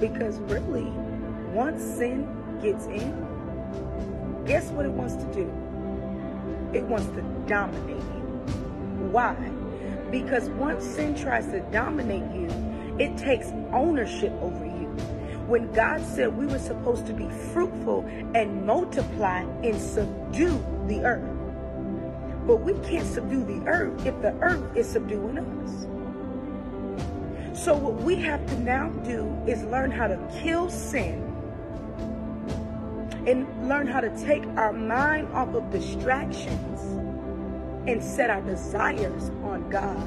Because really, once sin gets in, guess what it wants to do? It wants to dominate you. Why? Because once sin tries to dominate you, it takes ownership over you. When God said we were supposed to be fruitful and multiply and subdue the earth. But we can't subdue the earth if the earth is subduing us. So what we have to now do is learn how to kill sin and learn how to take our mind off of distractions and set our desires on God.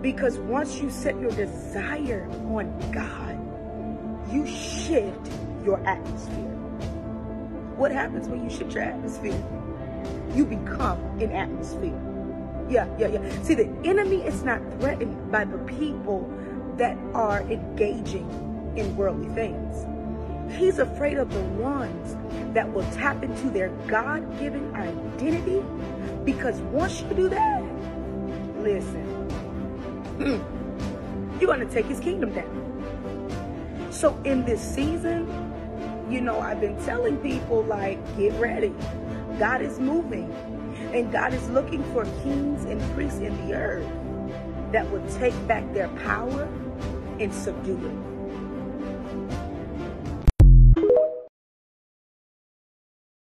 Because once you set your desire on God, you shift your atmosphere. What happens when you shift your atmosphere? You become an atmosphere. Yeah, yeah, yeah. See, the enemy is not threatened by the people that are engaging in worldly things. He's afraid of the ones that will tap into their God given identity because once you do that, listen, you're going to take his kingdom down. So in this season, you know, I've been telling people, like, get ready. God is moving. And God is looking for kings and priests in the earth that will take back their power and subdue it.